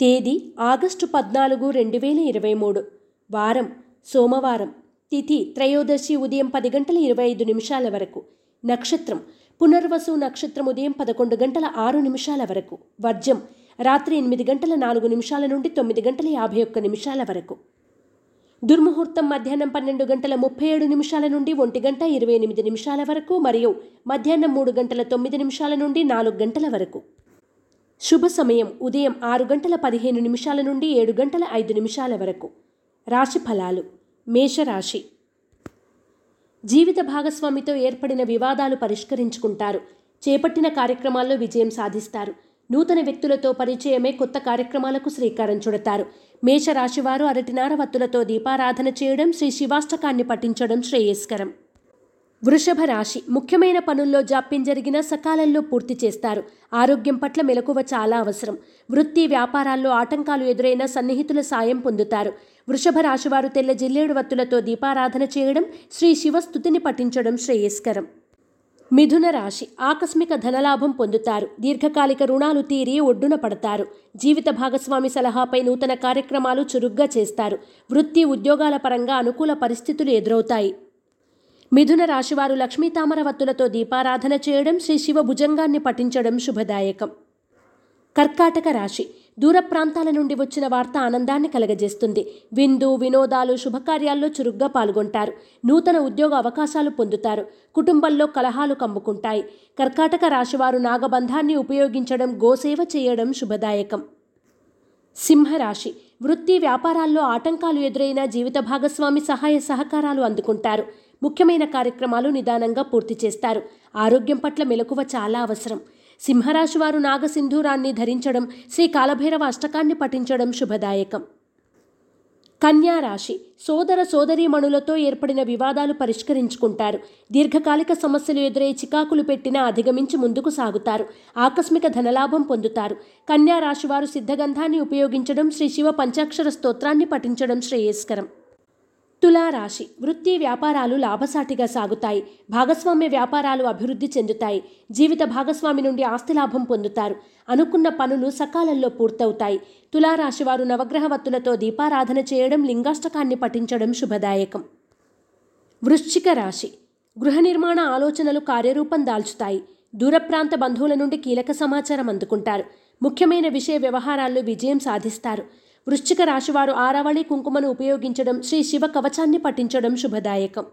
తేదీ ఆగస్టు పద్నాలుగు రెండు వేల ఇరవై మూడు. వారం సోమవారం. తిథి త్రయోదశి ఉదయం పది గంటల ఇరవై ఐదు నిమిషాల వరకు. నక్షత్రం పునర్వసు నక్షత్రం ఉదయం పదకొండు గంటల ఆరు నిమిషాల వరకు. వర్జం రాత్రి ఎనిమిది గంటల నాలుగు నిమిషాల నుండి తొమ్మిది గంటల యాభై ఒక్క నిమిషాల వరకు. దుర్ముహూర్తం మధ్యాహ్నం పన్నెండు గంటల ముప్పై ఏడు నిమిషాల నుండి ఒంటి గంట ఇరవై ఎనిమిది నిమిషాల వరకు మరియు మధ్యాహ్నం మూడు గంటల తొమ్మిది నిమిషాల నుండి నాలుగు గంటల వరకు. శుభ సమయం ఉదయం ఆరు గంటల పదిహేను నిమిషాల నుండి ఏడు గంటల ఐదు నిమిషాల వరకు. రాశి ఫలాలు. మేషరాశి. జీవిత భాగస్వామితో ఏర్పడిన వివాదాలు పరిష్కరించుకుంటారు. చేపట్టిన కార్యక్రమాల్లో విజయం సాధిస్తారు. నూతన వ్యక్తులతో పరిచయమే కొత్త కార్యక్రమాలకు శ్రీకారం చుడతారు. మేషరాశివారు అరటినార వత్తులతో దీపారాధన చేయడం శ్రీ శివాష్టకాన్ని పఠించడం శ్రేయస్కరం. వృషభ రాశి ముఖ్యమైన పనుల్లో జాప్యం జరిగిన సకాలంలో పూర్తి చేస్తారు. ఆరోగ్యం పట్ల మెలకువ చాలా అవసరం. వృత్తి వ్యాపారాల్లో ఆటంకాలు ఎదురైన సన్నిహితుల సాయం పొందుతారు. వృషభ రాశివారు తెల్ల జిల్లేడు వత్తులతో దీపారాధన చేయడం శ్రీ శివస్థుతిని పఠించడం శ్రేయస్కరం. మిథున రాశి ఆకస్మిక ధనలాభం పొందుతారు. దీర్ఘకాలిక రుణాలు తీరి ఒడ్డున పడతారు. జీవిత భాగస్వామి సలహాపై నూతన కార్యక్రమాలు చురుగ్గా చేస్తారు. వృత్తి ఉద్యోగాల పరంగా అనుకూల పరిస్థితులు ఎదురవుతాయి. మిథున రాశివారు లక్ష్మీ తామరవత్తులతో దీపారాధన చేయడం శ్రీ శివ భుజంగాన్ని పఠించడం శుభదాయకం. కర్కాటక రాశి దూర ప్రాంతాల నుండి వచ్చిన వార్త ఆనందాన్ని కలగజేస్తుంది. విందు వినోదాలు శుభకార్యాల్లో చురుగ్గా పాల్గొంటారు. నూతన ఉద్యోగ అవకాశాలు పొందుతారు. కుటుంబంలో కలహాలు కమ్ముకుంటాయి. కర్కాటక రాశివారు నాగబంధాన్ని ఉపయోగించడం గోసేవ చేయడం శుభదాయకం. సింహరాశి వృత్తి వ్యాపారాల్లో ఆటంకాలు ఎదురైన జీవిత భాగస్వామి సహాయ సహకారాలు అందుకుంటారు. ముఖ్యమైన కార్యక్రమాలు నిదానంగా పూర్తి చేస్తారు. ఆరోగ్యం పట్ల మెలకువ చాలా అవసరం. సింహరాశి వారు నాగసింధూరాన్ని ధరించడం శ్రీ కాలభైరవ అష్టకాన్ని పఠించడం శుభదాయకం. కన్యా రాశి సోదర సోదరీమణులతో ఏర్పడిన వివాదాలు పరిష్కరించుకుంటారు. దీర్ఘకాలిక సమస్యలు ఎదురై చికాకులు పెట్టినా అధిగమించి ముందుకు సాగుతారు. ఆకస్మిక ధనలాభం పొందుతారు. కన్యారాశివారు సిద్ధగంధాన్ని ఉపయోగించడం శ్రీ శివ పంచాక్షర స్తోత్రాన్ని పఠించడం శ్రేయస్కరం. తులారాశి వృత్తి వ్యాపారాలు లాభసాటిగా సాగుతాయి. భాగస్వామ్య వ్యాపారాలు అభివృద్ధి చెందుతాయి. జీవిత భాగస్వామి నుండి ఆస్తి లాభం పొందుతారు. అనుకున్న పనులు సకాలంలో పూర్తవుతాయి. తులారాశి వారు నవగ్రహవత్తులతో దీపారాధన చేయడం లింగాష్టకాన్ని పఠించడం శుభదాయకం. వృశ్చిక రాశి. గృహ నిర్మాణ ఆలోచనలు కార్యరూపం దాల్చుతాయి. దూర ప్రాంత బంధువుల నుండి కీలక సమాచారం అందుకుంటారు. ముఖ్యమైన విషయ వ్యవహారాల్లో విజయం సాధిస్తారు. వృశ్చిక రాశివారు ఆరావళి కుంకుమను ఉపయోగించడం శ్రీ శివ కవచాన్ని పఠించడం శుభదాయకం.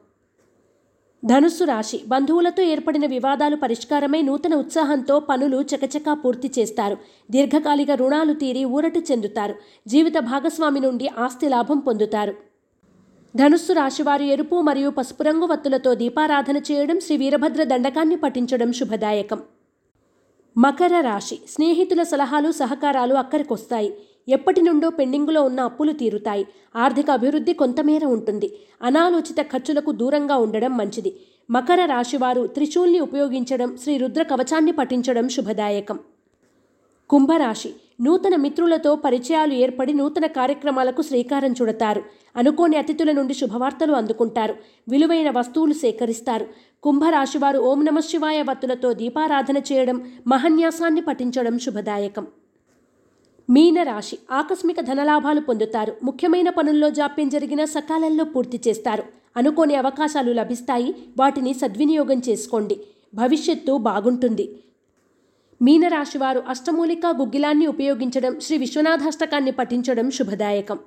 ధనుస్సు రాశి బంధువులతో ఏర్పడిన వివాదాలు పరిష్కారమై నూతన ఉత్సాహంతో పనులు చకచకా పూర్తి చేస్తారు. దీర్ఘకాలిక రుణాలు తీరి ఊరటి చెందుతారు. జీవిత భాగస్వామి నుండి ఆస్తి లాభం పొందుతారు. ధనుస్సు రాశివారు ఎరుపు మరియు పసుపు రంగు వత్తులతో దీపారాధన చేయడం శ్రీ వీరభద్ర దండకాన్ని పఠించడం శుభదాయకం. మకర రాశి స్నేహితుల సలహాలు సహకారాలు అక్కడికొస్తాయి ఎప్పటి నుండో పెండింగులో ఉన్న అప్పులు తీరుతాయి. ఆర్థిక అభివృద్ధి కొంతమేర ఉంటుంది. అనాలోచిత ఖర్చులకు దూరంగా ఉండడం మంచిది. మకర రాశివారు త్రిశూల్ని ఉపయోగించడం శ్రీ రుద్ర కవచాన్ని పఠించడం శుభదాయకం. కుంభరాశి. నూతన మిత్రులతో పరిచయాలు ఏర్పడి నూతన కార్యక్రమాలకు శ్రీకారం చుడతారు. అనుకోని అతిథుల నుండి శుభవార్తలు అందుకుంటారు. విలువైన వస్తువులు సేకరిస్తారు. కుంభరాశివారు ఓం నమ శివాయ వత్తులతో దీపారాధన చేయడం మహన్యాసాన్ని పఠించడం శుభదాయకం. మీనరాశి ఆకస్మిక ధనలాభాలు పొందుతారు. ముఖ్యమైన పనుల్లో జాప్యం జరిగిన సకాలంలో పూర్తి చేస్తారు. అనుకోని అవకాశాలు లభిస్తాయి. వాటిని సద్వినియోగం చేసుకోండి. భవిష్యత్తు బాగుంటుంది. మీనరాశివారు అష్టమూలిక గుగ్గిలాన్ని ఉపయోగించడం శ్రీ విశ్వనాథాష్టకాన్ని పఠించడం శుభదాయకం.